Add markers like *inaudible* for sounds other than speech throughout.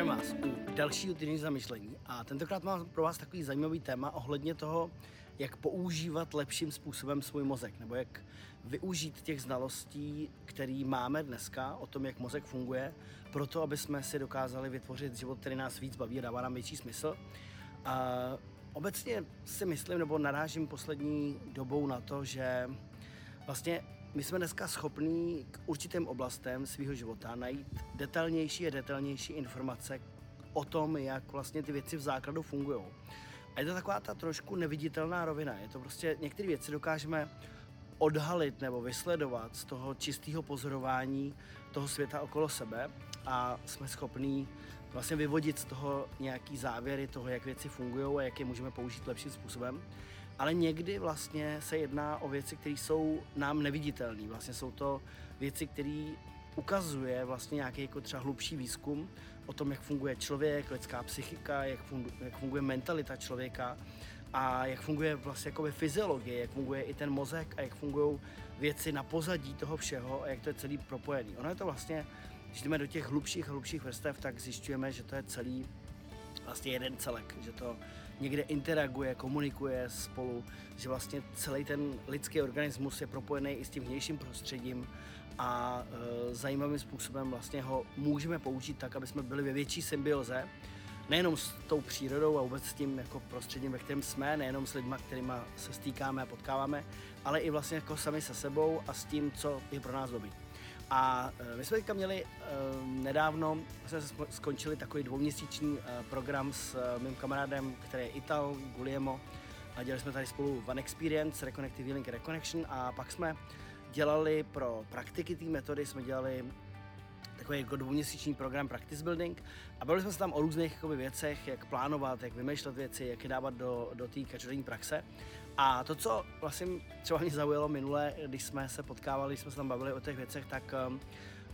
Zdravím vás u dalšího týdní zamyšlení a tentokrát mám pro vás takový zajímavý téma ohledně toho, jak používat lepším způsobem svůj mozek, nebo jak využít těch znalostí, které máme dneska o tom, jak mozek funguje, proto, aby jsme si dokázali vytvořit život, který nás víc baví a dává nám větší smysl. A obecně si myslím, nebo narážím poslední dobou na to, že vlastně my jsme dneska schopní k určitým oblastem svého života najít detailnější a detailnější informace o tom, jak vlastně ty věci v základu fungují. A je to taková ta trošku neviditelná rovina. Je to prostě, některé věci dokážeme odhalit nebo vysledovat z toho čistého pozorování toho světa okolo sebe a jsme schopní vlastně vyvodit z toho nějaký závěry toho, jak věci fungují a jak je můžeme použít lepším způsobem. Ale někdy vlastně se jedná o věci, které jsou nám neviditelné. Vlastně jsou to věci, které ukazuje vlastně nějaký jako třeba hlubší výzkum o tom, jak funguje člověk, lidská psychika, jak, funguje, jak funguje mentalita člověka a jak funguje vlastně jako fyziologie, jak funguje i ten mozek a jak fungují věci na pozadí toho všeho a jak to je celý propojený. Ono je to vlastně, když jdeme do těch hlubších a hlubších vrstev, tak zjišťujeme, že to je celý vlastně jeden celek, že to někde interaguje, komunikuje spolu, že vlastně celý ten lidský organismus je propojený i s tím vnějším prostředím a e, zajímavým způsobem vlastně ho můžeme použít tak, aby jsme byli ve větší symbioze, nejenom s tou přírodou a vůbec s tím jako prostředím, ve kterém jsme, nejenom s lidmi, kterými se stýkáme a potkáváme, ale i vlastně jako sami se sebou a s tím, co je pro nás dobrý. A e, my jsme teďka měli uh, nedávno, jsme skončili takový dvouměsíční uh, program s mým kamarádem, který je Ital, Guliemo. A dělali jsme tady spolu One Experience, Reconnective Healing Reconnection a pak jsme dělali pro praktiky té metody, jsme dělali takový jako dvouměsíční program Practice Building a bavili jsme se tam o různých jakoby, věcech, jak plánovat, jak vymýšlet věci, jak je dávat do, do té každodenní praxe. A to, co vlastně třeba mě zaujalo minule, když jsme se potkávali, když jsme se tam bavili o těch věcech, tak um,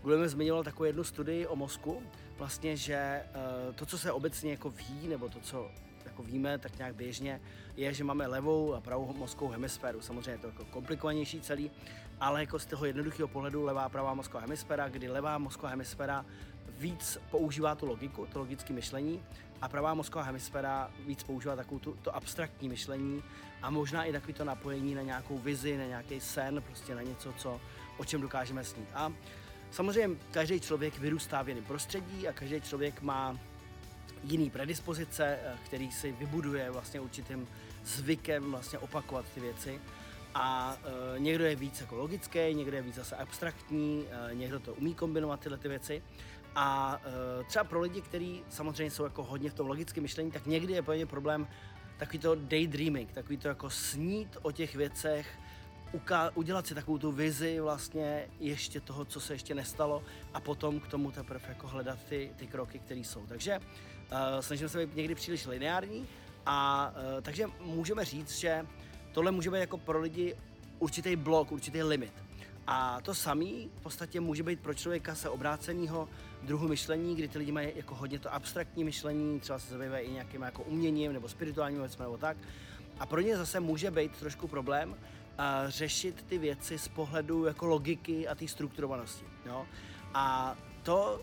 Guillermo zmiňoval takovou jednu studii o mozku, vlastně, že uh, to, co se obecně jako ví, nebo to, co jako víme tak nějak běžně, je, že máme levou a pravou mozkovou hemisféru. Samozřejmě je to jako komplikovanější celý, ale jako z toho jednoduchého pohledu levá a pravá mozková hemisféra, kdy levá mozková hemisféra víc používá tu logiku, to logické myšlení a pravá mozková hemisféra víc používá takovou tu, to abstraktní myšlení a možná i takový to napojení na nějakou vizi, na nějaký sen, prostě na něco, co, o čem dokážeme snít. A samozřejmě každý člověk vyrůstá v jiném prostředí a každý člověk má jiný predispozice, eh, který si vybuduje vlastně určitým zvykem vlastně opakovat ty věci. A e, někdo je víc jako logický, někdo je víc zase abstraktní, e, někdo to umí kombinovat tyhle ty věci. A e, třeba pro lidi, kteří samozřejmě jsou jako hodně v tom logickém myšlení, tak někdy je pro problém takový to daydreaming, takový to jako snít o těch věcech, udělat si takovou tu vizi vlastně ještě toho, co se ještě nestalo a potom k tomu teprve jako hledat ty, ty kroky, které jsou. Takže uh, snažím se být někdy příliš lineární a uh, takže můžeme říct, že tohle může být jako pro lidi určitý blok, určitý limit. A to samý v podstatě může být pro člověka se obráceného druhu myšlení, kdy ty lidi mají jako hodně to abstraktní myšlení, třeba se zabývají i nějakým jako uměním nebo spirituálním věcmi nebo tak. A pro ně zase může být trošku problém, a řešit ty věci z pohledu jako logiky a té strukturovanosti. Jo? A to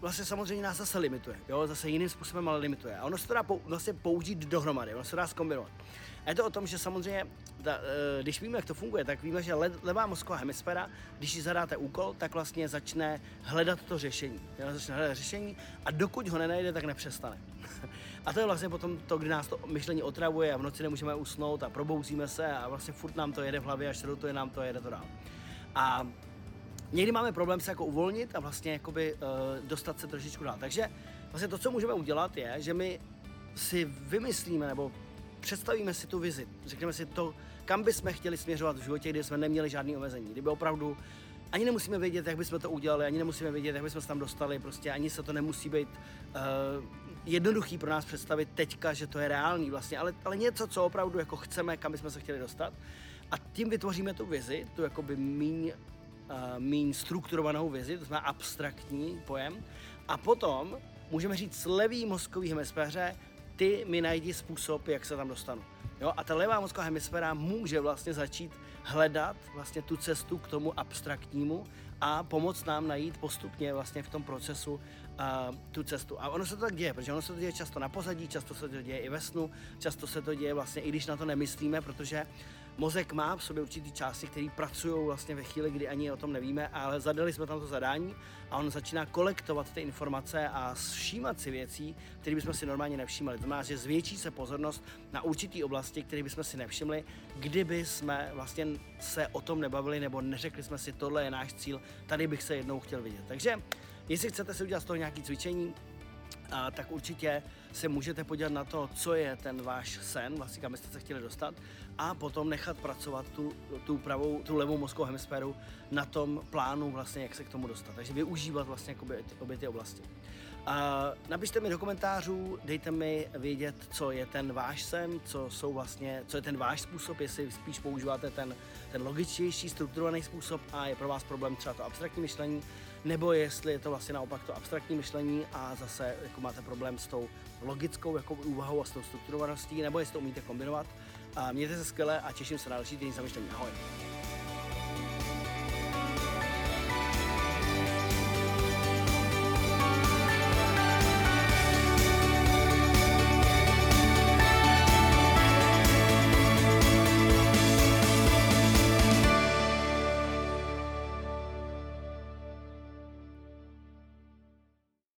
vlastně samozřejmě nás zase limituje, jo? zase jiným způsobem ale limituje. A ono se to dá pou, vlastně použít dohromady, ono se to dá zkombinovat. A je to o tom, že samozřejmě, ta, e, když víme, jak to funguje, tak víme, že le, levá mozková hemisféra, když si zadáte úkol, tak vlastně začne hledat to řešení. Začne hledat řešení a dokud ho nenajde, tak nepřestane. *laughs* a to je vlastně potom to, kdy nás to myšlení otravuje a v noci nemůžeme usnout a probouzíme se a vlastně furt nám to jede v hlavě, až se do toho je nám to jede to dál. A někdy máme problém se jako uvolnit a vlastně jakoby, uh, dostat se trošičku dál. Takže vlastně to, co můžeme udělat, je, že my si vymyslíme nebo představíme si tu vizi, řekneme si to, kam bychom chtěli směřovat v životě, kdy jsme neměli žádný omezení, kdyby opravdu ani nemusíme vědět, jak bychom to udělali, ani nemusíme vědět, jak bychom se tam dostali, prostě ani se to nemusí být uh, jednoduchý pro nás představit teďka, že to je reálný vlastně, ale, ale něco, co opravdu jako chceme, kam bychom se chtěli dostat. A tím vytvoříme tu vizi, tu jakoby míň, míň strukturovanou vizi, to znamená abstraktní pojem. A potom můžeme říct levý mozkový hemisféře, ty mi najdi způsob, jak se tam dostanu. Jo? A ta levá mozková hemisféra může vlastně začít hledat vlastně tu cestu k tomu abstraktnímu a pomoct nám najít postupně vlastně v tom procesu uh, tu cestu. A ono se to tak děje, protože ono se to děje často na pozadí, často se to děje i ve snu, často se to děje vlastně i když na to nemyslíme, protože mozek má v sobě určitý části, které pracují vlastně ve chvíli, kdy ani o tom nevíme, ale zadali jsme tam to zadání a on začíná kolektovat ty informace a všímat si věcí, které bychom si normálně nevšímali. To znamená, že zvětší se pozornost na určitý oblasti, které bychom si nevšimli, kdyby jsme vlastně se o tom nebavili nebo neřekli jsme si, tohle je náš cíl, tady bych se jednou chtěl vidět. Takže jestli chcete si udělat z toho nějaké cvičení, a tak určitě se můžete podívat na to, co je ten váš sen, vlastně kam jste se chtěli dostat a potom nechat pracovat tu, tu pravou, tu levou mozkovou hemisféru na tom plánu vlastně, jak se k tomu dostat. Takže využívat vlastně obě, obě ty oblasti. A napište mi do komentářů, dejte mi vědět, co je ten váš sen, co jsou vlastně, co je ten váš způsob, jestli spíš používáte ten, ten logičtější, strukturovaný způsob a je pro vás problém třeba to abstraktní myšlení, nebo jestli je to vlastně naopak to abstraktní myšlení a zase jako máte problém s tou logickou jako úvahou a s tou strukturovaností, nebo jestli to umíte kombinovat. Mějte se skvěle a těším se na další týden zamýšlení. Ahoj.